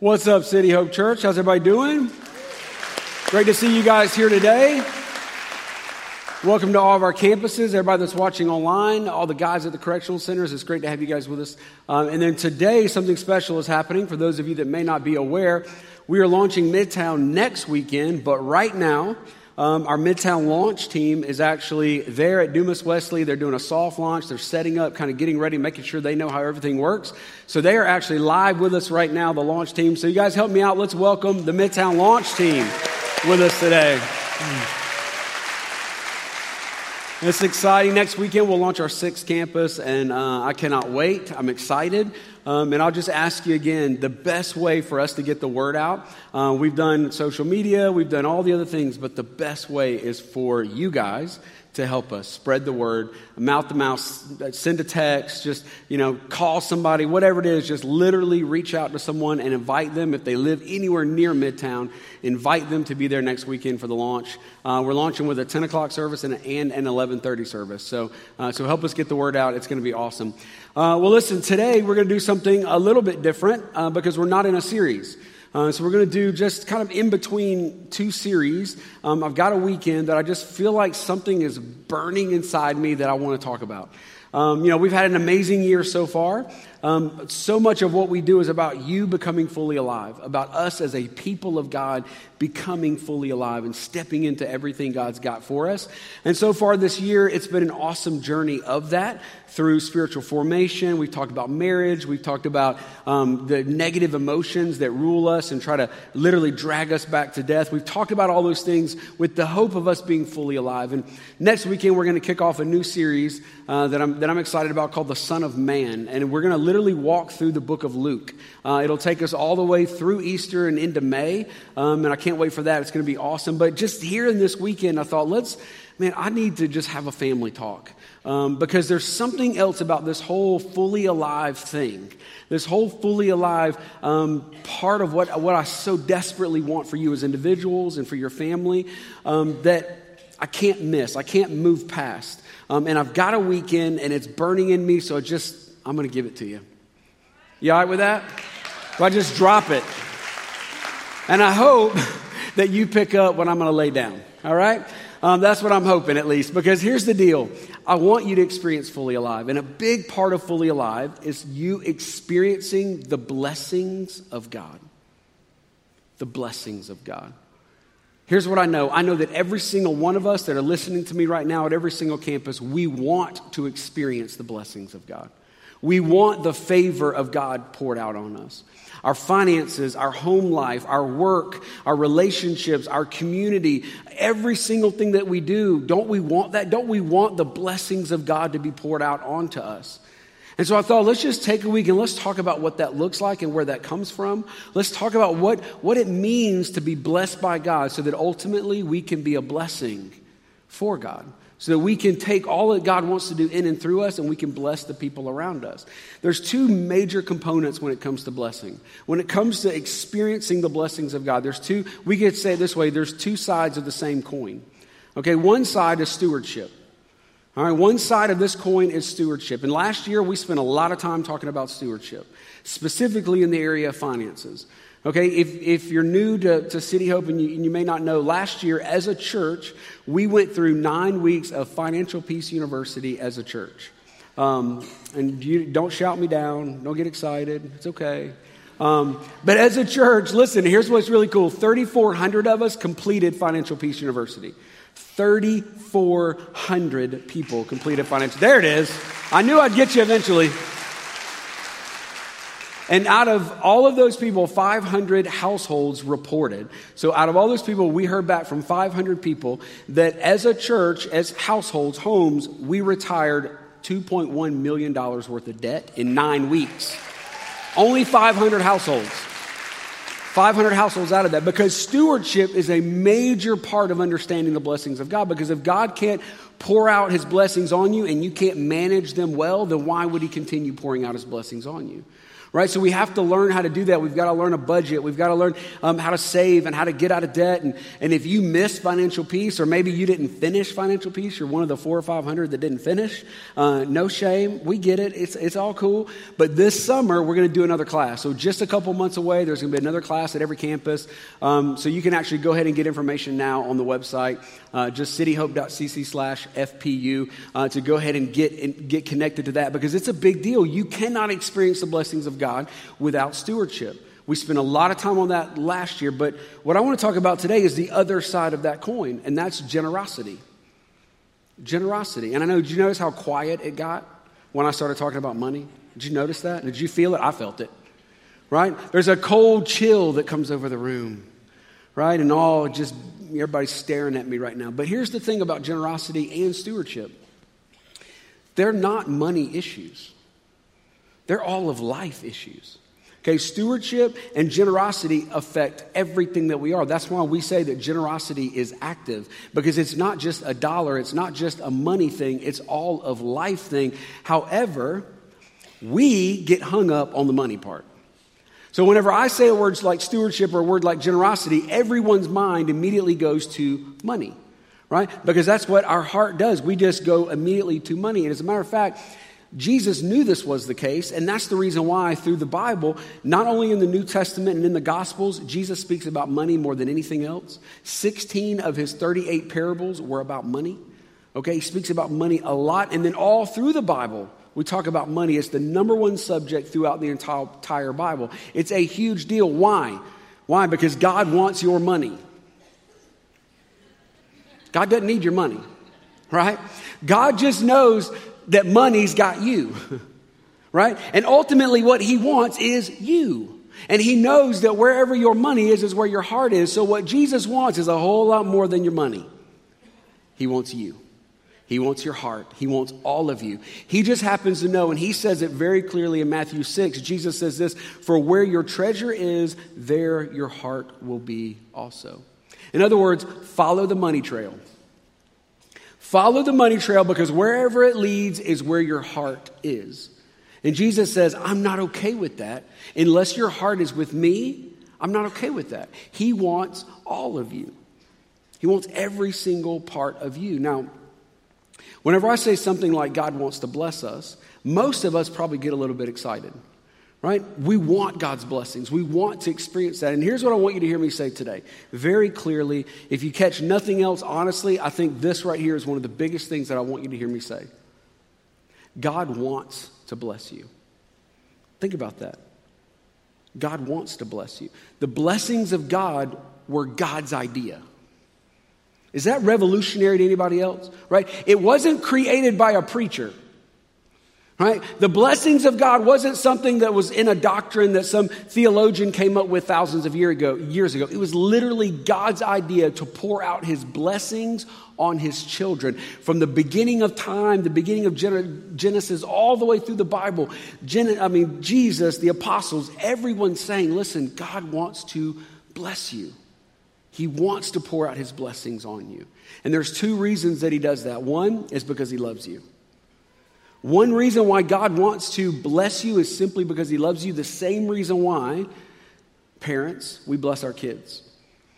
What's up, City Hope Church? How's everybody doing? Great to see you guys here today. Welcome to all of our campuses, everybody that's watching online, all the guys at the correctional centers. It's great to have you guys with us. Um, and then today, something special is happening. For those of you that may not be aware, we are launching Midtown next weekend, but right now, um, our Midtown launch team is actually there at Dumas Wesley. They're doing a soft launch. They're setting up, kind of getting ready, making sure they know how everything works. So they are actually live with us right now, the launch team. So you guys help me out. Let's welcome the Midtown launch team with us today. It's exciting. Next weekend, we'll launch our sixth campus, and uh, I cannot wait. I'm excited. Um, and I'll just ask you again the best way for us to get the word out. Uh, we've done social media, we've done all the other things, but the best way is for you guys to help us spread the word, mouth to mouth, send a text, just, you know, call somebody, whatever it is, just literally reach out to someone and invite them. If they live anywhere near Midtown, invite them to be there next weekend for the launch. Uh, we're launching with a 10 o'clock service and, and an 1130 service. So, uh, so help us get the word out. It's going to be awesome. Uh, well, listen, today we're going to do something a little bit different uh, because we're not in a series. Uh, so we're going to do just kind of in between two series. Um, I've got a weekend that I just feel like something is burning inside me that I want to talk about. Um, you know, we've had an amazing year so far. Um, so much of what we do is about you becoming fully alive, about us as a people of God becoming fully alive and stepping into everything God's got for us. And so far this year, it's been an awesome journey of that through spiritual formation. We've talked about marriage. We've talked about um, the negative emotions that rule us and try to literally drag us back to death. We've talked about all those things with the hope of us being fully alive. And next weekend, we're going to kick off a new series uh, that, I'm, that I'm excited about called The Son of Man. And we're going to literally walk through the book of Luke. Uh, it'll take us all the way through Easter and into May. Um, and I can't wait for that. It's going to be awesome. But just here in this weekend, I thought, let's, man, I need to just have a family talk. Um, because there's something else about this whole fully alive thing. This whole fully alive um, part of what, what I so desperately want for you as individuals and for your family um, that I can't miss. I can't move past. Um, and I've got a weekend and it's burning in me, so I just, I'm going to give it to you. You all right with that? So I just drop it. And I hope that you pick up what I'm going to lay down. All right? Um, that's what I'm hoping, at least. Because here's the deal I want you to experience fully alive. And a big part of fully alive is you experiencing the blessings of God. The blessings of God. Here's what I know I know that every single one of us that are listening to me right now at every single campus, we want to experience the blessings of God. We want the favor of God poured out on us. Our finances, our home life, our work, our relationships, our community, every single thing that we do, don't we want that? Don't we want the blessings of God to be poured out onto us? And so I thought, let's just take a week and let's talk about what that looks like and where that comes from. Let's talk about what, what it means to be blessed by God so that ultimately we can be a blessing for God so that we can take all that God wants to do in and through us and we can bless the people around us. There's two major components when it comes to blessing. When it comes to experiencing the blessings of God, there's two, we could say it this way there's two sides of the same coin. Okay, one side is stewardship. All right, one side of this coin is stewardship. And last year we spent a lot of time talking about stewardship, specifically in the area of finances. Okay, if, if you're new to, to City Hope and you, and you may not know, last year as a church, we went through nine weeks of Financial Peace University as a church. Um, and you, don't shout me down, don't get excited, it's okay. Um, but as a church, listen, here's what's really cool 3,400 of us completed Financial Peace University. 3,400 people completed Financial. There it is. I knew I'd get you eventually. And out of all of those people, 500 households reported. So out of all those people, we heard back from 500 people that as a church, as households, homes, we retired $2.1 million worth of debt in nine weeks. Only 500 households. 500 households out of that because stewardship is a major part of understanding the blessings of God. Because if God can't pour out his blessings on you and you can't manage them well, then why would he continue pouring out his blessings on you? right? So we have to learn how to do that. We've got to learn a budget. We've got to learn um, how to save and how to get out of debt. And, and if you miss financial peace, or maybe you didn't finish financial peace, you're one of the four or 500 that didn't finish, uh, no shame. We get it. It's, it's all cool. But this summer, we're going to do another class. So just a couple months away, there's going to be another class at every campus. Um, so you can actually go ahead and get information now on the website, uh, just cityhope.cc slash FPU, uh, to go ahead and get, and get connected to that because it's a big deal. You cannot experience the blessings of God without stewardship. We spent a lot of time on that last year, but what I want to talk about today is the other side of that coin, and that's generosity. Generosity. And I know, did you notice how quiet it got when I started talking about money? Did you notice that? Did you feel it? I felt it. Right? There's a cold chill that comes over the room. Right? And all just, everybody's staring at me right now. But here's the thing about generosity and stewardship they're not money issues. They're all of life issues. Okay, stewardship and generosity affect everything that we are. That's why we say that generosity is active because it's not just a dollar, it's not just a money thing, it's all of life thing. However, we get hung up on the money part. So whenever I say a word like stewardship or a word like generosity, everyone's mind immediately goes to money, right? Because that's what our heart does. We just go immediately to money. And as a matter of fact, Jesus knew this was the case, and that's the reason why, through the Bible, not only in the New Testament and in the Gospels, Jesus speaks about money more than anything else. 16 of his 38 parables were about money. Okay, he speaks about money a lot, and then all through the Bible, we talk about money. It's the number one subject throughout the entire Bible. It's a huge deal. Why? Why? Because God wants your money. God doesn't need your money, right? God just knows that money's got you, right? And ultimately, what he wants is you. And he knows that wherever your money is, is where your heart is. So, what Jesus wants is a whole lot more than your money. He wants you. He wants your heart. He wants all of you. He just happens to know, and he says it very clearly in Matthew 6. Jesus says this For where your treasure is, there your heart will be also. In other words, follow the money trail. Follow the money trail because wherever it leads is where your heart is. And Jesus says, I'm not okay with that. Unless your heart is with me, I'm not okay with that. He wants all of you, He wants every single part of you. Now, whenever I say something like God wants to bless us, most of us probably get a little bit excited right? We want God's blessings. We want to experience that. And here's what I want you to hear me say today very clearly. If you catch nothing else, honestly, I think this right here is one of the biggest things that I want you to hear me say. God wants to bless you. Think about that. God wants to bless you. The blessings of God were God's idea. Is that revolutionary to anybody else? Right? It wasn't created by a preacher. Right? The blessings of God wasn't something that was in a doctrine that some theologian came up with thousands of year ago, years ago. It was literally God's idea to pour out his blessings on his children. From the beginning of time, the beginning of Genesis, all the way through the Bible, Gen- I mean, Jesus, the apostles, everyone saying, listen, God wants to bless you. He wants to pour out his blessings on you. And there's two reasons that he does that. One is because he loves you. One reason why God wants to bless you is simply because He loves you. The same reason why, parents, we bless our kids.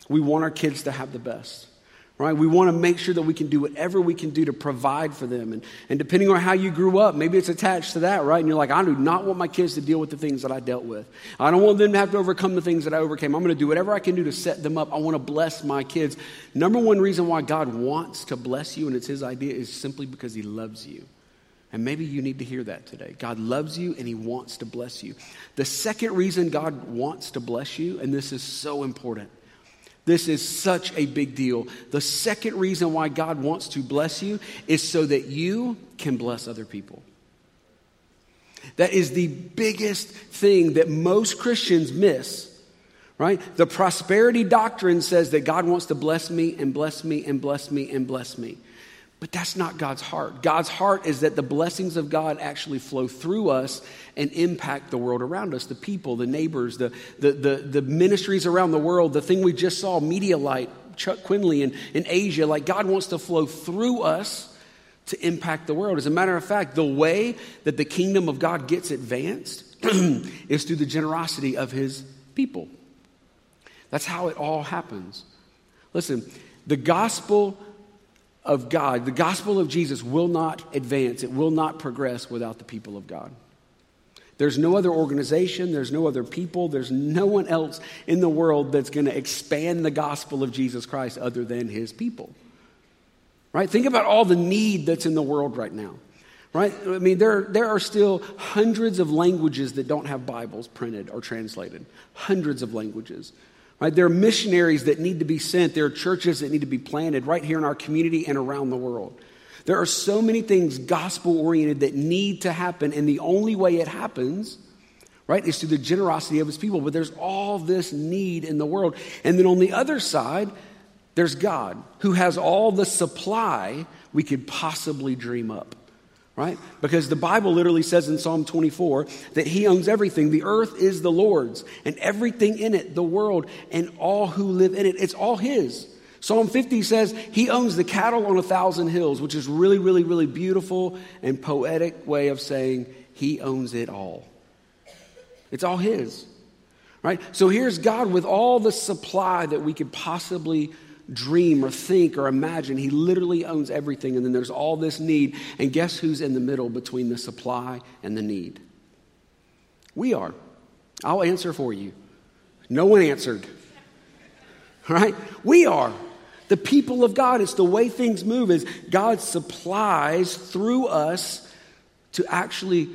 We want our kids to have the best, right? We want to make sure that we can do whatever we can do to provide for them. And, and depending on how you grew up, maybe it's attached to that, right? And you're like, I do not want my kids to deal with the things that I dealt with. I don't want them to have to overcome the things that I overcame. I'm going to do whatever I can do to set them up. I want to bless my kids. Number one reason why God wants to bless you, and it's His idea, is simply because He loves you. And maybe you need to hear that today. God loves you and He wants to bless you. The second reason God wants to bless you, and this is so important, this is such a big deal. The second reason why God wants to bless you is so that you can bless other people. That is the biggest thing that most Christians miss right? The prosperity doctrine says that God wants to bless me and bless me and bless me and bless me. But that's not God's heart. God's heart is that the blessings of God actually flow through us and impact the world around us the people, the neighbors, the, the, the, the ministries around the world, the thing we just saw, Media Light, Chuck Quinley in, in Asia. Like God wants to flow through us to impact the world. As a matter of fact, the way that the kingdom of God gets advanced is through the generosity of his people. That's how it all happens. Listen, the gospel of God, the gospel of Jesus will not advance, it will not progress without the people of God. There's no other organization, there's no other people, there's no one else in the world that's going to expand the gospel of Jesus Christ other than his people. Right? Think about all the need that's in the world right now. Right? I mean, there, there are still hundreds of languages that don't have Bibles printed or translated. Hundreds of languages. Right? There are missionaries that need to be sent. There are churches that need to be planted right here in our community and around the world. There are so many things gospel oriented that need to happen, and the only way it happens, right, is through the generosity of his people. But there's all this need in the world. And then on the other side, there's God who has all the supply we could possibly dream up. Right? Because the Bible literally says in Psalm 24 that he owns everything. The earth is the Lord's and everything in it, the world and all who live in it. It's all his. Psalm 50 says he owns the cattle on a thousand hills, which is really, really, really beautiful and poetic way of saying he owns it all. It's all his. Right? So here's God with all the supply that we could possibly dream or think or imagine. He literally owns everything. And then there's all this need. And guess who's in the middle between the supply and the need? We are. I'll answer for you. No one answered. Right? We are the people of God. It's the way things move is God supplies through us to actually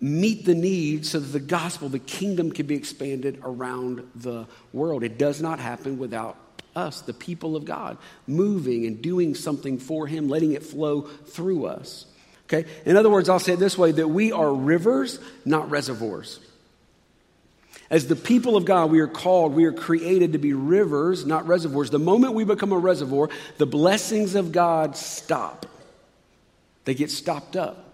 meet the needs so that the gospel, the kingdom can be expanded around the world. It does not happen without us, the people of God, moving and doing something for him, letting it flow through us. Okay? In other words, I'll say it this way that we are rivers, not reservoirs. As the people of God, we are called, we are created to be rivers, not reservoirs. The moment we become a reservoir, the blessings of God stop. They get stopped up.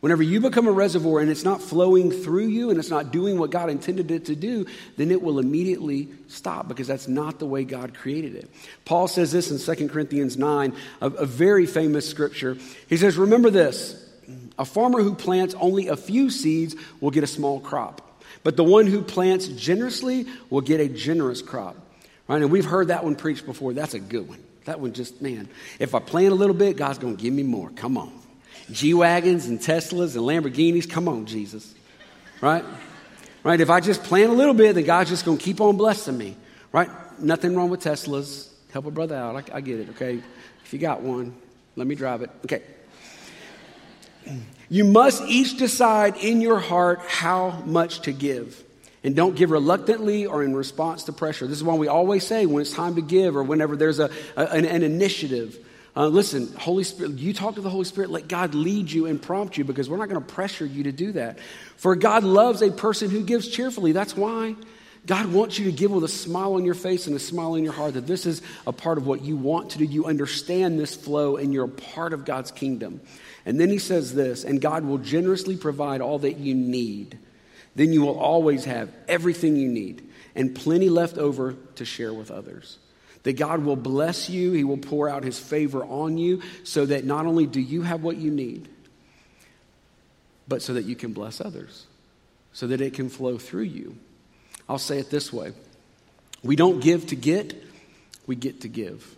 Whenever you become a reservoir and it's not flowing through you and it's not doing what God intended it to do, then it will immediately stop because that's not the way God created it. Paul says this in 2 Corinthians 9, a, a very famous scripture. He says, Remember this a farmer who plants only a few seeds will get a small crop. But the one who plants generously will get a generous crop. Right? And we've heard that one preached before. That's a good one. That one just, man, if I plant a little bit, God's going to give me more. Come on. G Wagons and Teslas and Lamborghinis. Come on, Jesus. Right? Right? If I just plan a little bit, then God's just going to keep on blessing me. Right? Nothing wrong with Teslas. Help a brother out. I, I get it. Okay. If you got one, let me drive it. Okay. You must each decide in your heart how much to give. And don't give reluctantly or in response to pressure. This is why we always say when it's time to give or whenever there's a, a an, an, initiative. Uh, listen, Holy Spirit, you talk to the Holy Spirit, let God lead you and prompt you because we're not going to pressure you to do that. For God loves a person who gives cheerfully. That's why. God wants you to give with a smile on your face and a smile in your heart that this is a part of what you want to do. You understand this flow and you're a part of God's kingdom. And then he says this, and God will generously provide all that you need. Then you will always have everything you need and plenty left over to share with others. That God will bless you, He will pour out His favor on you so that not only do you have what you need, but so that you can bless others, so that it can flow through you. I'll say it this way we don't give to get, we get to give.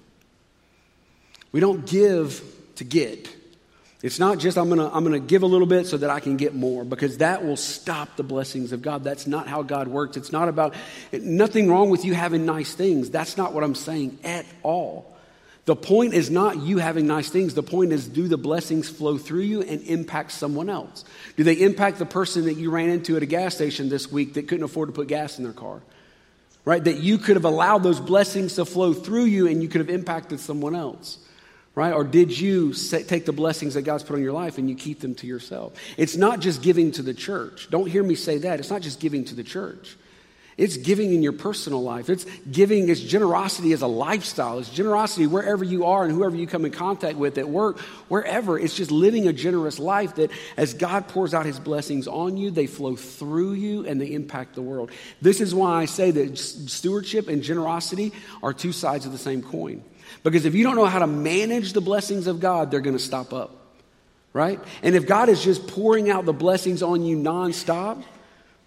We don't give to get. It's not just I'm going to I'm going to give a little bit so that I can get more because that will stop the blessings of God. That's not how God works. It's not about nothing wrong with you having nice things. That's not what I'm saying at all. The point is not you having nice things. The point is do the blessings flow through you and impact someone else? Do they impact the person that you ran into at a gas station this week that couldn't afford to put gas in their car? Right? That you could have allowed those blessings to flow through you and you could have impacted someone else right? Or did you take the blessings that God's put on your life and you keep them to yourself? It's not just giving to the church. Don't hear me say that. It's not just giving to the church. It's giving in your personal life. It's giving, it's generosity as a lifestyle. It's generosity wherever you are and whoever you come in contact with at work, wherever. It's just living a generous life that as God pours out his blessings on you, they flow through you and they impact the world. This is why I say that stewardship and generosity are two sides of the same coin. Because if you don't know how to manage the blessings of God, they're going to stop up, right? And if God is just pouring out the blessings on you nonstop,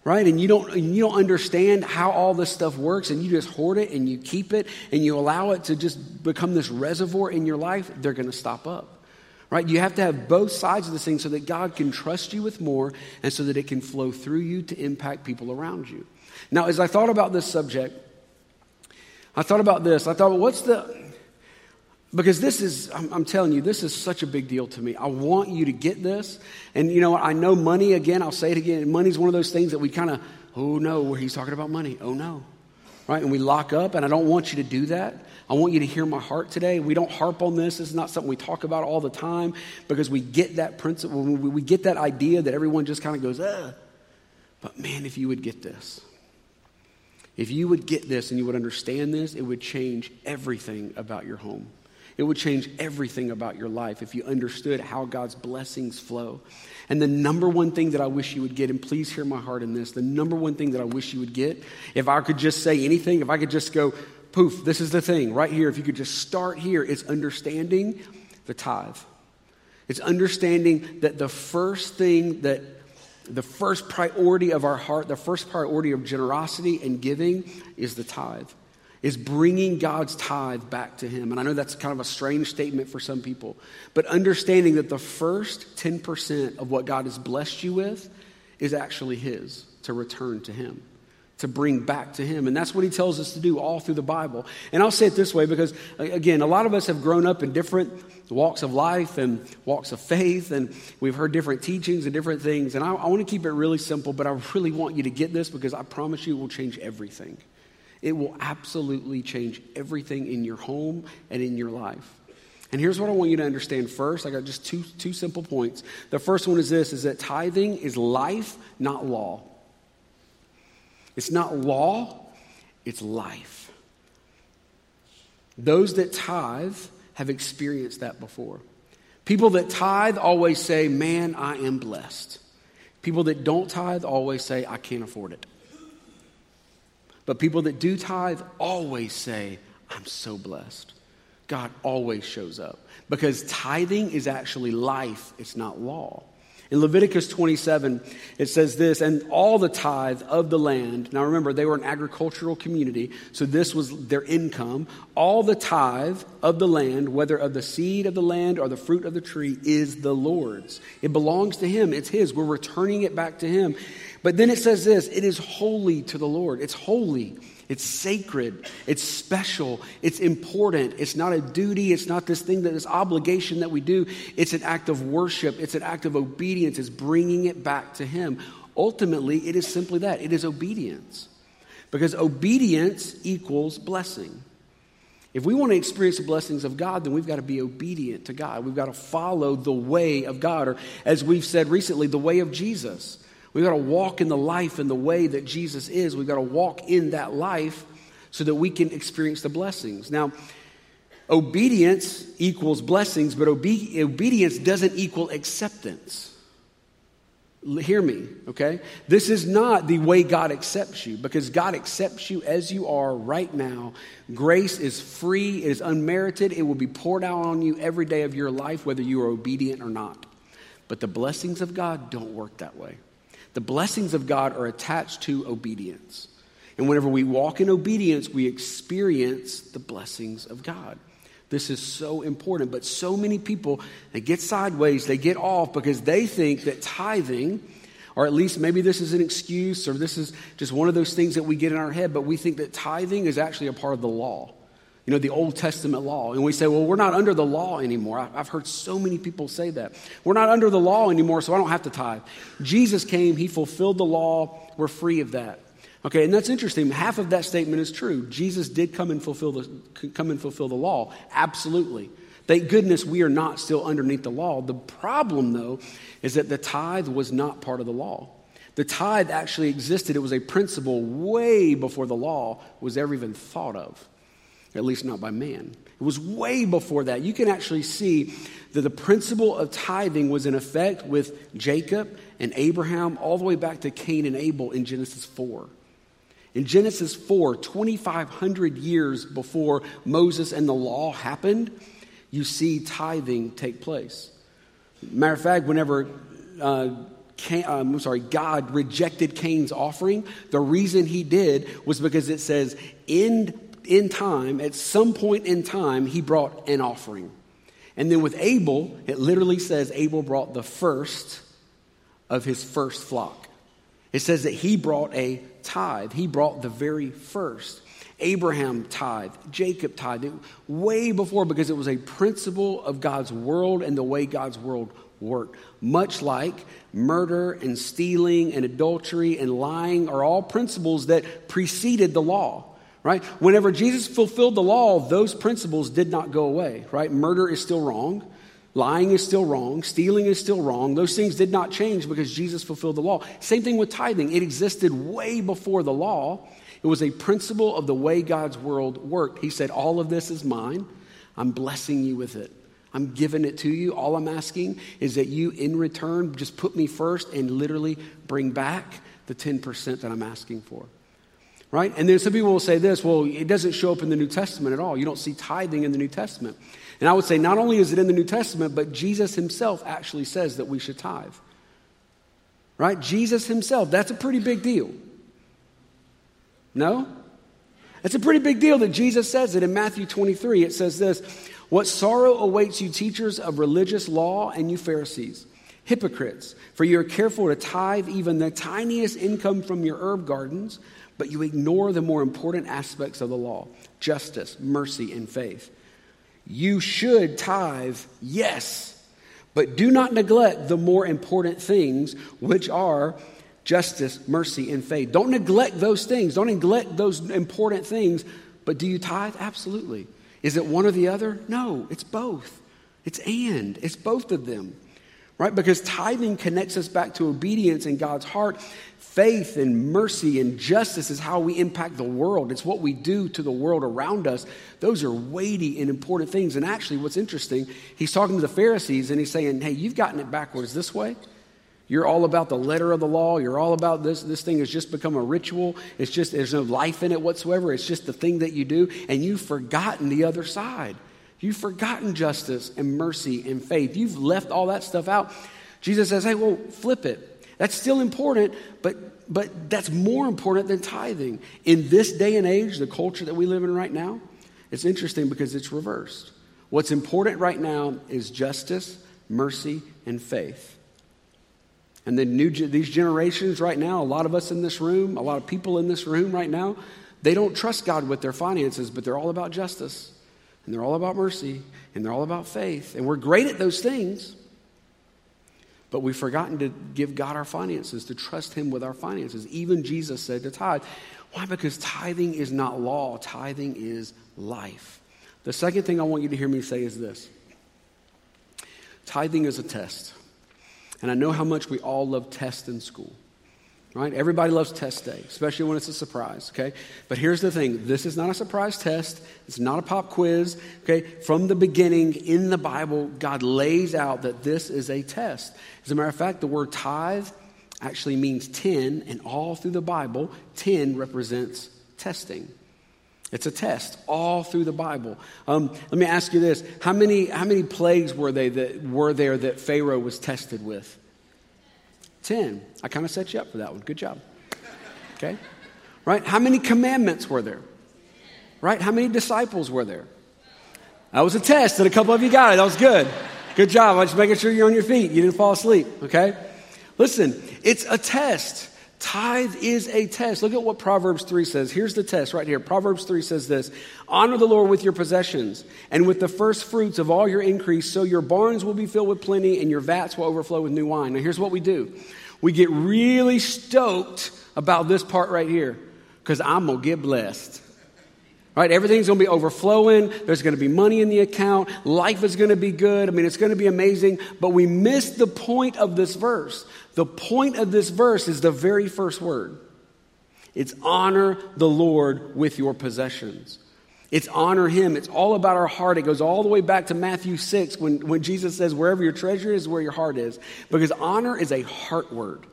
right? And you don't, and you don't understand how all this stuff works, and you just hoard it and you keep it and you allow it to just become this reservoir in your life, they're going to stop up. Right? You have to have both sides of this thing so that God can trust you with more and so that it can flow through you to impact people around you. Now, as I thought about this subject, I thought about this. I thought, well, what's the, because this is, I'm, I'm, telling you, this is such a big deal to me. I want you to get this. And you know, I know money, again, I'll say it again. Money's one of those things that we kind of, oh no, where he's talking about money. Oh no. Right? And we lock up, and I don't want you to do that. I want you to hear my heart today. We don't harp on this. This is not something we talk about all the time because we get that principle, we get that idea that everyone just kind of goes, Ugh. But man, if you would get this, if you would get this and you would understand this, it would change everything about your home. It would change everything about your life if you understood how God's blessings flow. And the number one thing that I wish you would get, and please hear my heart in this, the number one thing that I wish you would get, if I could just say anything, if I could just go, poof, this is the thing right here. If you could just start here, it's understanding the tithe. It's understanding that the first thing that the first priority of our heart, the first priority of generosity and giving is the tithe, is bringing God's tithe back to Him. And I know that's kind of a strange statement for some people, but understanding that the first 10% of what God has blessed you with is actually His to return to Him to bring back to Him. And that's what He tells us to do all through the Bible. And I'll say it this way because, again, a lot of us have grown up in different walks of life and walks of faith, and we've heard different teachings and different things. And I, I want to keep it really simple, but I really want you to get this because I promise you it will change everything. It will absolutely change everything in your home and in your life. And here's what I want you to understand first. I got just two, two simple points. The first one is this is that tithing is life, not law. It's not law, it's life. Those that tithe have experienced that before. People that tithe always say, Man, I am blessed. People that don't tithe always say, I can't afford it. But people that do tithe always say, I'm so blessed. God always shows up because tithing is actually life, it's not law. In Leviticus 27, it says this, and all the tithe of the land. Now remember, they were an agricultural community, so this was their income. All the tithe of the land, whether of the seed of the land or the fruit of the tree, is the Lord's. It belongs to Him, it's His. We're returning it back to Him. But then it says this it is holy to the Lord. It's holy. It's sacred. It's special. It's important. It's not a duty. It's not this thing that is obligation that we do. It's an act of worship. It's an act of obedience. It's bringing it back to Him. Ultimately, it is simply that it is obedience. Because obedience equals blessing. If we want to experience the blessings of God, then we've got to be obedient to God. We've got to follow the way of God, or as we've said recently, the way of Jesus. We've got to walk in the life and the way that Jesus is. We've got to walk in that life so that we can experience the blessings. Now, obedience equals blessings, but obe- obedience doesn't equal acceptance. Hear me, okay? This is not the way God accepts you because God accepts you as you are right now. Grace is free, it is unmerited, it will be poured out on you every day of your life, whether you are obedient or not. But the blessings of God don't work that way. The blessings of God are attached to obedience. And whenever we walk in obedience, we experience the blessings of God. This is so important. But so many people, they get sideways, they get off because they think that tithing, or at least maybe this is an excuse or this is just one of those things that we get in our head, but we think that tithing is actually a part of the law you know, the Old Testament law. And we say, well, we're not under the law anymore. I've heard so many people say that. We're not under the law anymore, so I don't have to tithe. Jesus came, he fulfilled the law, we're free of that. Okay, and that's interesting. Half of that statement is true. Jesus did come and fulfill the, come and fulfill the law. Absolutely. Thank goodness we are not still underneath the law. The problem, though, is that the tithe was not part of the law. The tithe actually existed. It was a principle way before the law was ever even thought of at least not by man. It was way before that. You can actually see that the principle of tithing was in effect with Jacob and Abraham all the way back to Cain and Abel in Genesis 4. In Genesis 4, 2,500 years before Moses and the law happened, you see tithing take place. Matter of fact, whenever uh, Cain, um, I'm sorry, God rejected Cain's offering, the reason he did was because it says, in, in time, at some point in time, he brought an offering. And then with Abel, it literally says Abel brought the first of his first flock. It says that he brought a tithe, he brought the very first. Abraham tithe, Jacob tithe, way before because it was a principle of God's world and the way God's world worked. Much like murder and stealing and adultery and lying are all principles that preceded the law right? Whenever Jesus fulfilled the law, those principles did not go away, right? Murder is still wrong. Lying is still wrong. Stealing is still wrong. Those things did not change because Jesus fulfilled the law. Same thing with tithing. It existed way before the law. It was a principle of the way God's world worked. He said, All of this is mine. I'm blessing you with it. I'm giving it to you. All I'm asking is that you, in return, just put me first and literally bring back the 10% that I'm asking for right? And then some people will say this well, it doesn't show up in the New Testament at all. You don't see tithing in the New Testament. And I would say not only is it in the New Testament, but Jesus himself actually says that we should tithe. Right? Jesus himself, that's a pretty big deal. No? It's a pretty big deal that Jesus says it in Matthew 23. It says this What sorrow awaits you, teachers of religious law, and you Pharisees, hypocrites, for you are careful to tithe even the tiniest income from your herb gardens but you ignore the more important aspects of the law justice, mercy, and faith. You should tithe, yes, but do not neglect the more important things, which are justice, mercy, and faith. Don't neglect those things. Don't neglect those important things. But do you tithe? Absolutely. Is it one or the other? No, it's both. It's and. It's both of them. Right? Because tithing connects us back to obedience in God's heart Faith and mercy and justice is how we impact the world. It's what we do to the world around us. Those are weighty and important things. And actually, what's interesting, he's talking to the Pharisees and he's saying, Hey, you've gotten it backwards this way. You're all about the letter of the law. You're all about this. This thing has just become a ritual. It's just, there's no life in it whatsoever. It's just the thing that you do. And you've forgotten the other side. You've forgotten justice and mercy and faith. You've left all that stuff out. Jesus says, Hey, well, flip it. That's still important, but, but that's more important than tithing. In this day and age, the culture that we live in right now, it's interesting because it's reversed. What's important right now is justice, mercy, and faith. And the new, these generations right now, a lot of us in this room, a lot of people in this room right now, they don't trust God with their finances, but they're all about justice, and they're all about mercy, and they're all about faith. And we're great at those things. But we've forgotten to give God our finances, to trust Him with our finances. Even Jesus said to tithe. Why? Because tithing is not law, tithing is life. The second thing I want you to hear me say is this tithing is a test. And I know how much we all love tests in school right? Everybody loves test day, especially when it's a surprise, okay? But here's the thing this is not a surprise test, it's not a pop quiz, okay? From the beginning in the Bible, God lays out that this is a test. As a matter of fact, the word tithe actually means 10, and all through the Bible, 10 represents testing. It's a test all through the Bible. Um, let me ask you this: How many how many plagues were they that were there that Pharaoh was tested with? 10. I kind of set you up for that one. Good job. Okay? Right? How many commandments were there? Right? How many disciples were there? That was a test, and a couple of you got it. That was good. Good job. I'm just making sure you're on your feet. You didn't fall asleep. Okay? Listen, it's a test. Tithe is a test. Look at what Proverbs 3 says. Here's the test right here. Proverbs 3 says this Honor the Lord with your possessions and with the first fruits of all your increase, so your barns will be filled with plenty and your vats will overflow with new wine. Now, here's what we do we get really stoked about this part right here because I'm going to get blessed. Right? Everything's going to be overflowing. There's going to be money in the account. Life is going to be good. I mean, it's going to be amazing. But we miss the point of this verse. The point of this verse is the very first word it's honor the Lord with your possessions. It's honor him. It's all about our heart. It goes all the way back to Matthew 6 when, when Jesus says, Wherever your treasure is, where your heart is. Because honor is a heart word.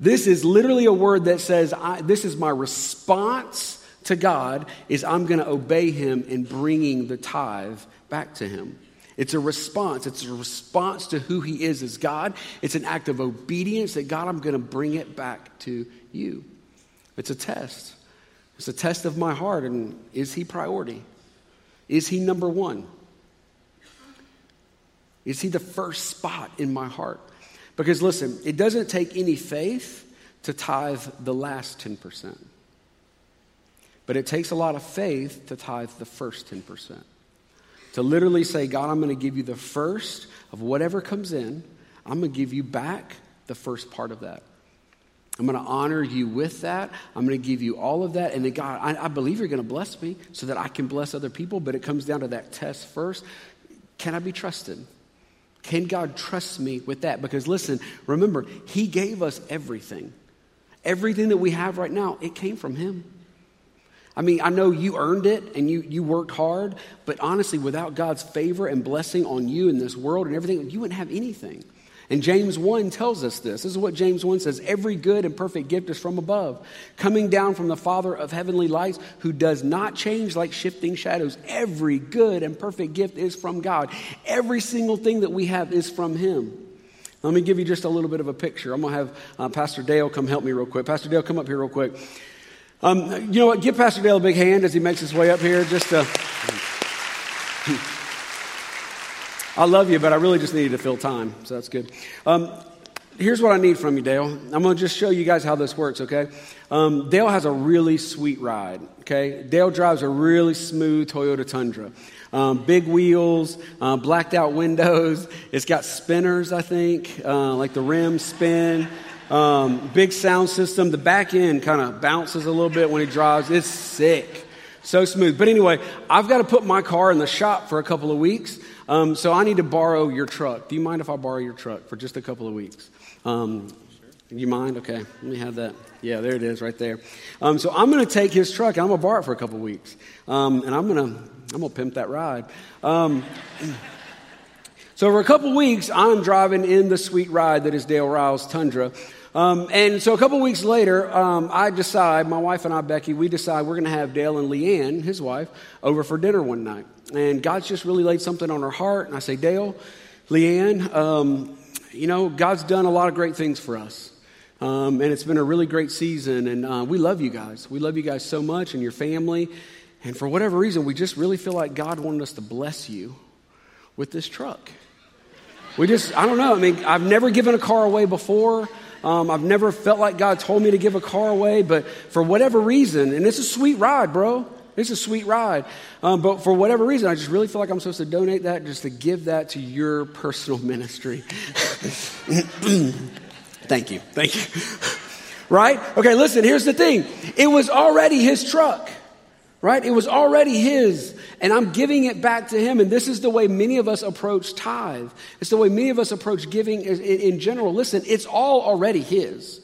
This is literally a word that says, This is my response to God is I'm going to obey him in bringing the tithe back to him. It's a response. It's a response to who He is as God. It's an act of obedience that God, I'm going to bring it back to you. It's a test. It's a test of my heart. And is He priority? Is He number one? Is He the first spot in my heart? Because listen, it doesn't take any faith to tithe the last 10%. But it takes a lot of faith to tithe the first 10%. To literally say, God, I'm going to give you the first of whatever comes in, I'm going to give you back the first part of that. I'm going to honor you with that. I'm going to give you all of that. And then, God, I, I believe you're going to bless me so that I can bless other people. But it comes down to that test first. Can I be trusted? Can God trust me with that? Because listen, remember, He gave us everything. Everything that we have right now, it came from Him. I mean, I know you earned it and you, you worked hard, but honestly, without God's favor and blessing on you in this world and everything, you wouldn't have anything. And James 1 tells us this. This is what James 1 says Every good and perfect gift is from above, coming down from the Father of heavenly lights, who does not change like shifting shadows. Every good and perfect gift is from God. Every single thing that we have is from Him. Let me give you just a little bit of a picture. I'm going to have uh, Pastor Dale come help me real quick. Pastor Dale, come up here real quick. Um, you know what? Give Pastor Dale a big hand as he makes his way up here. Just to, I love you, but I really just needed to fill time, so that's good. Um, here's what I need from you, Dale. I'm going to just show you guys how this works, okay? Um, Dale has a really sweet ride, okay? Dale drives a really smooth Toyota Tundra. Um, big wheels, uh, blacked out windows. It's got spinners, I think, uh, like the rims spin. Um, big sound system. The back end kind of bounces a little bit when he drives. It's sick. So smooth. But anyway, I've got to put my car in the shop for a couple of weeks. Um, so I need to borrow your truck. Do you mind if I borrow your truck for just a couple of weeks? Um, you mind? Okay, let me have that. Yeah, there it is, right there. Um, so I'm going to take his truck and I'm going to borrow it for a couple of weeks, um, and I'm going to I'm going to pimp that ride. Um, so for a couple of weeks, I'm driving in the sweet ride that is Dale Ryle's Tundra. Um, and so a couple weeks later, um, I decide, my wife and I, Becky, we decide we're going to have Dale and Leanne, his wife, over for dinner one night. And God's just really laid something on her heart. And I say, Dale, Leanne, um, you know, God's done a lot of great things for us. Um, and it's been a really great season. And uh, we love you guys. We love you guys so much and your family. And for whatever reason, we just really feel like God wanted us to bless you with this truck. We just, I don't know. I mean, I've never given a car away before. Um, I've never felt like God told me to give a car away, but for whatever reason, and it's a sweet ride, bro. It's a sweet ride. Um, but for whatever reason, I just really feel like I'm supposed to donate that, just to give that to your personal ministry. Thank you. Thank you. right? Okay, listen, here's the thing it was already his truck right? It was already his, and I'm giving it back to him. And this is the way many of us approach tithe. It's the way many of us approach giving in general. Listen, it's all already his.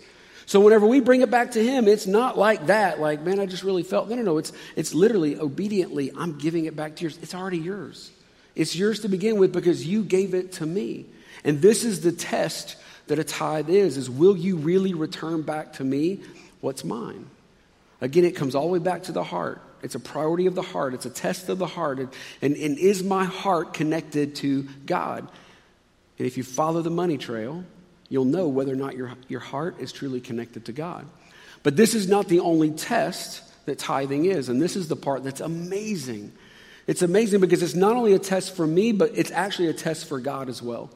So whenever we bring it back to him, it's not like that, like, man, I just really felt. No, no, no. It's, it's literally obediently, I'm giving it back to yours. It's already yours. It's yours to begin with because you gave it to me. And this is the test that a tithe is, is will you really return back to me what's mine? Again, it comes all the way back to the heart. It's a priority of the heart. It's a test of the heart. And, and, and is my heart connected to God? And if you follow the money trail, you'll know whether or not your, your heart is truly connected to God. But this is not the only test that tithing is. And this is the part that's amazing. It's amazing because it's not only a test for me, but it's actually a test for God as well.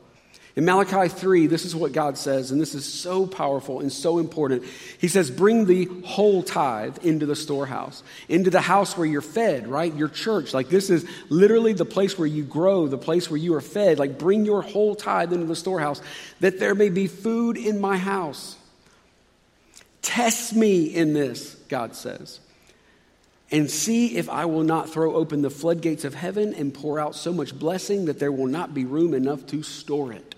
In Malachi 3, this is what God says, and this is so powerful and so important. He says, Bring the whole tithe into the storehouse, into the house where you're fed, right? Your church. Like, this is literally the place where you grow, the place where you are fed. Like, bring your whole tithe into the storehouse, that there may be food in my house. Test me in this, God says and see if I will not throw open the floodgates of heaven and pour out so much blessing that there will not be room enough to store it.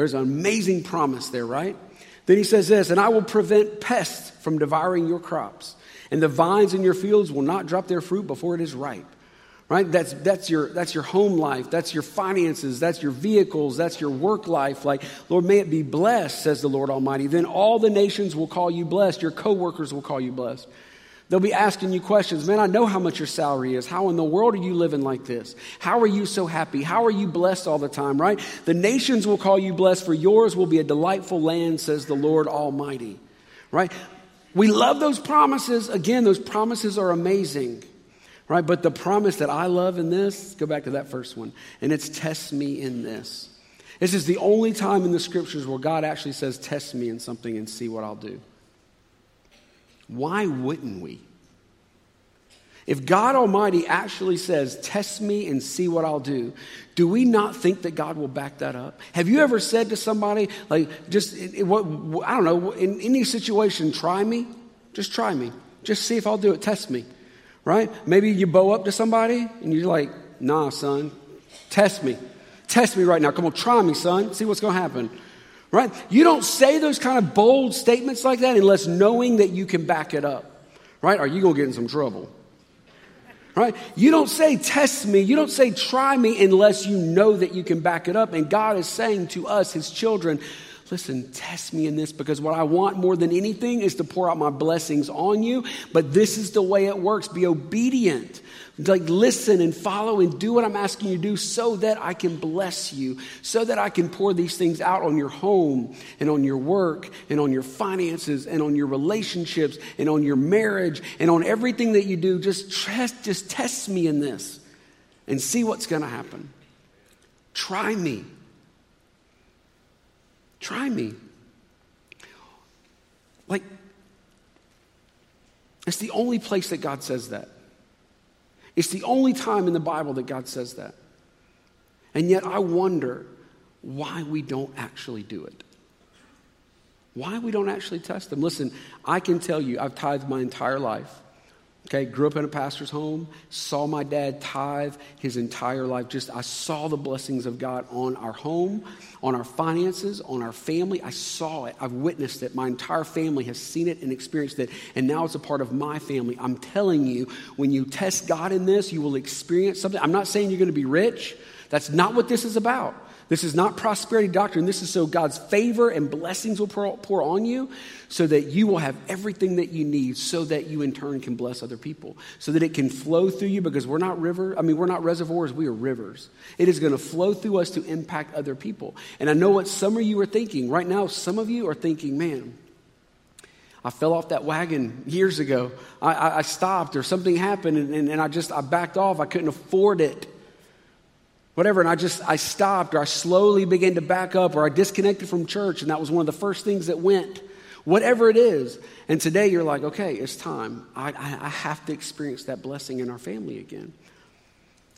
There's an amazing promise there, right? Then he says this, and I will prevent pests from devouring your crops, and the vines in your fields will not drop their fruit before it is ripe. Right? That's, that's, your, that's your home life. That's your finances. That's your vehicles. That's your work life. Like, Lord, may it be blessed, says the Lord Almighty. Then all the nations will call you blessed. Your coworkers will call you blessed. They'll be asking you questions. Man, I know how much your salary is. How in the world are you living like this? How are you so happy? How are you blessed all the time, right? The nations will call you blessed, for yours will be a delightful land, says the Lord Almighty, right? We love those promises. Again, those promises are amazing, right? But the promise that I love in this, go back to that first one, and it's test me in this. This is the only time in the scriptures where God actually says, test me in something and see what I'll do. Why wouldn't we? If God Almighty actually says, Test me and see what I'll do, do we not think that God will back that up? Have you ever said to somebody, like, just, what, I don't know, in any situation, try me? Just try me. Just see if I'll do it. Test me. Right? Maybe you bow up to somebody and you're like, Nah, son, test me. Test me right now. Come on, try me, son. See what's going to happen right? You don't say those kind of bold statements like that unless knowing that you can back it up, right? Are you going to get in some trouble? Right? You don't say, test me. You don't say, try me unless you know that you can back it up. And God is saying to us, his children, listen, test me in this because what I want more than anything is to pour out my blessings on you. But this is the way it works. Be obedient. Like, listen and follow and do what I'm asking you to do so that I can bless you, so that I can pour these things out on your home and on your work and on your finances and on your relationships and on your marriage and on everything that you do. Just, trust, just test me in this and see what's going to happen. Try me. Try me. Like, it's the only place that God says that. It's the only time in the Bible that God says that. And yet I wonder why we don't actually do it. Why we don't actually test them. Listen, I can tell you, I've tithed my entire life. Okay, grew up in a pastor's home, saw my dad tithe his entire life. Just, I saw the blessings of God on our home, on our finances, on our family. I saw it. I've witnessed it. My entire family has seen it and experienced it, and now it's a part of my family. I'm telling you, when you test God in this, you will experience something. I'm not saying you're going to be rich. That's not what this is about. This is not prosperity doctrine. This is so God's favor and blessings will pour, pour, on you so that you will have everything that you need so that you in turn can bless other people. So that it can flow through you because we're not river, I mean we're not reservoirs, we are rivers. It is going to flow through us to impact other people. And I know what some of you are thinking. Right now some of you are thinking, "Man, I fell off that wagon years ago. I, I, I stopped or something happened and, and, and I just I backed off. I couldn't afford it." Whatever. And I just, I stopped or I slowly began to back up or I disconnected from church. And that was one of the first things that went, whatever it is. And today you're like, okay, it's time. I, I, I have to experience that blessing in our family again.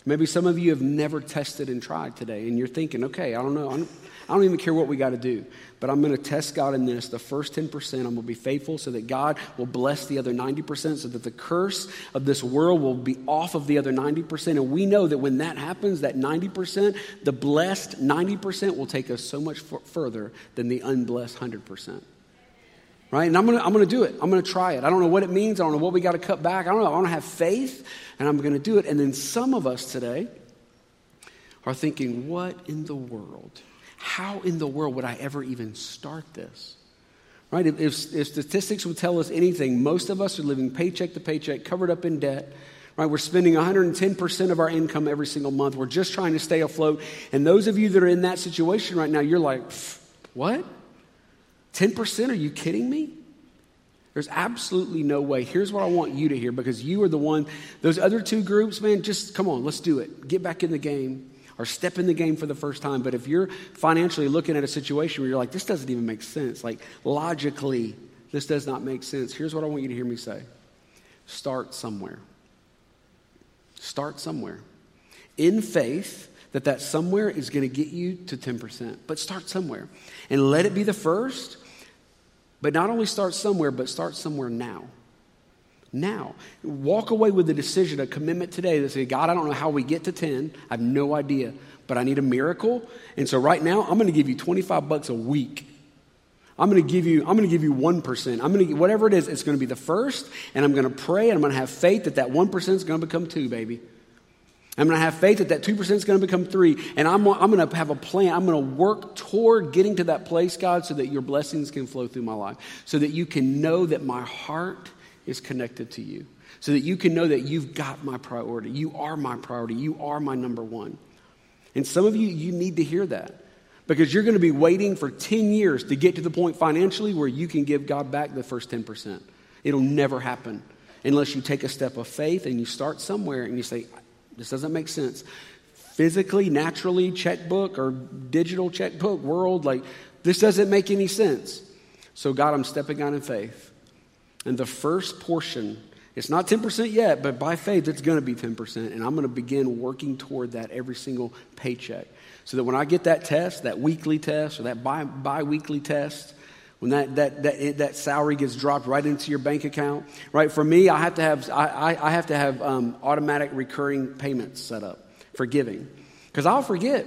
Maybe some of you have never tested and tried today, and you're thinking, okay, I don't know. I'm, I don't even care what we got to do, but I'm going to test God in this. The first 10%, I'm going to be faithful so that God will bless the other 90%, so that the curse of this world will be off of the other 90%. And we know that when that happens, that 90%, the blessed 90% will take us so much f- further than the unblessed 100% right? And I'm gonna, I'm gonna do it. I'm gonna try it. I don't know what it means. I don't know what we gotta cut back. I don't know. I wanna have faith and I'm gonna do it. And then some of us today are thinking, what in the world? How in the world would I ever even start this? Right? If, if, if statistics would tell us anything, most of us are living paycheck to paycheck, covered up in debt. Right? We're spending 110% of our income every single month. We're just trying to stay afloat. And those of you that are in that situation right now, you're like, what? 10%? Are you kidding me? There's absolutely no way. Here's what I want you to hear because you are the one, those other two groups, man, just come on, let's do it. Get back in the game or step in the game for the first time. But if you're financially looking at a situation where you're like, this doesn't even make sense, like logically, this does not make sense, here's what I want you to hear me say start somewhere. Start somewhere. In faith, that that somewhere is going to get you to 10%. But start somewhere. And let it be the first but not only start somewhere, but start somewhere now. Now. Walk away with a decision, a commitment today that say, God, I don't know how we get to 10. I have no idea, but I need a miracle. And so right now, I'm going to give you 25 bucks a week. I'm going to give you, I'm going to give you 1%. I'm going to, whatever it is, it's going to be the first, and I'm going to pray, and I'm going to have faith that that 1% is going to become two, baby. I'm going to have faith that that 2% is going to become 3 and I'm, I'm going to have a plan. I'm going to work toward getting to that place, God, so that your blessings can flow through my life, so that you can know that my heart is connected to you so that you can know that you've got my priority. You are my priority. You are my number one. And some of you, you need to hear that because you're going to be waiting for 10 years to get to the point financially where you can give God back the first 10%. It'll never happen unless you take a step of faith and you start somewhere and you say, This doesn't make sense. Physically, naturally, checkbook or digital checkbook world, like, this doesn't make any sense. So, God, I'm stepping out in faith. And the first portion, it's not 10% yet, but by faith, it's going to be 10%. And I'm going to begin working toward that every single paycheck. So that when I get that test, that weekly test or that bi weekly test, when that, that, that, that salary gets dropped right into your bank account, right? For me, I have to have, I, I have, to have um, automatic recurring payments set up for giving because I'll forget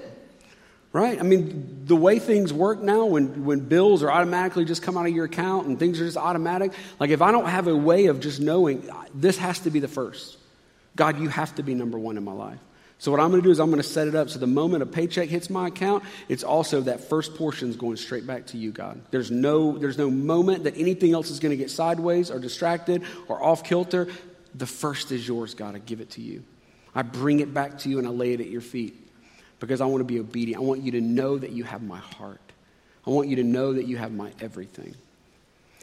right? I mean, the way things work now, when, when bills are automatically just come out of your account and things are just automatic, like if I don't have a way of just knowing, this has to be the first. God, you have to be number one in my life. So what I'm going to do is I'm going to set it up so the moment a paycheck hits my account, it's also that first portion is going straight back to you, God. There's no, there's no moment that anything else is going to get sideways or distracted or off kilter. The first is yours, God. I give it to you. I bring it back to you and I lay it at your feet because I want to be obedient. I want you to know that you have my heart. I want you to know that you have my everything.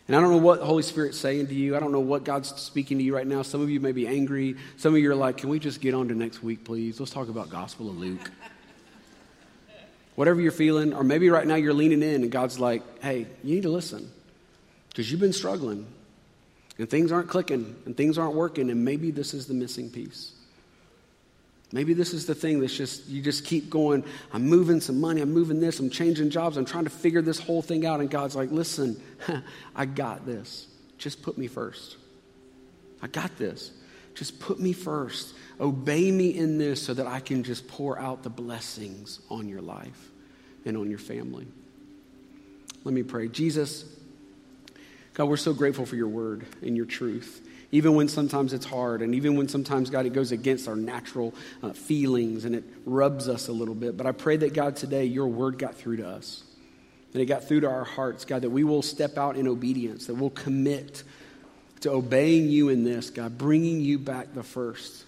And I don't know what the Holy Spirit's saying to you. I don't know what God's speaking to you right now. Some of you may be angry. Some of you are like, can we just get on to next week, please? Let's talk about Gospel of Luke. Whatever you're feeling, or maybe right now you're leaning in and God's like, hey, you need to listen because you've been struggling and things aren't clicking and things aren't working, and maybe this is the missing piece. Maybe this is the thing that's just, you just keep going, I'm moving some money, I'm moving this, I'm changing jobs, I'm trying to figure this whole thing out. And God's like, listen, I got this. Just put me first. I got this. Just put me first. Obey me in this so that I can just pour out the blessings on your life and on your family. Let me pray. Jesus, God, we're so grateful for your word and your truth even when sometimes it's hard, and even when sometimes, God, it goes against our natural uh, feelings and it rubs us a little bit. But I pray that, God, today your word got through to us, that it got through to our hearts, God, that we will step out in obedience, that we'll commit to obeying you in this, God, bringing you back the first.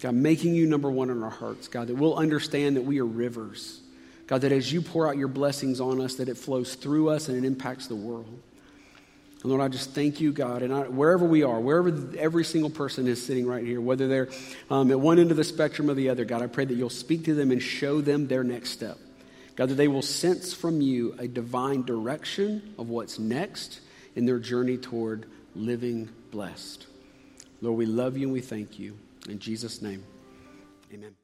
God, making you number one in our hearts, God, that we'll understand that we are rivers. God, that as you pour out your blessings on us, that it flows through us and it impacts the world. And Lord, I just thank you, God. And I, wherever we are, wherever every single person is sitting right here, whether they're um, at one end of the spectrum or the other, God, I pray that you'll speak to them and show them their next step. God, that they will sense from you a divine direction of what's next in their journey toward living blessed. Lord, we love you and we thank you. In Jesus' name, amen.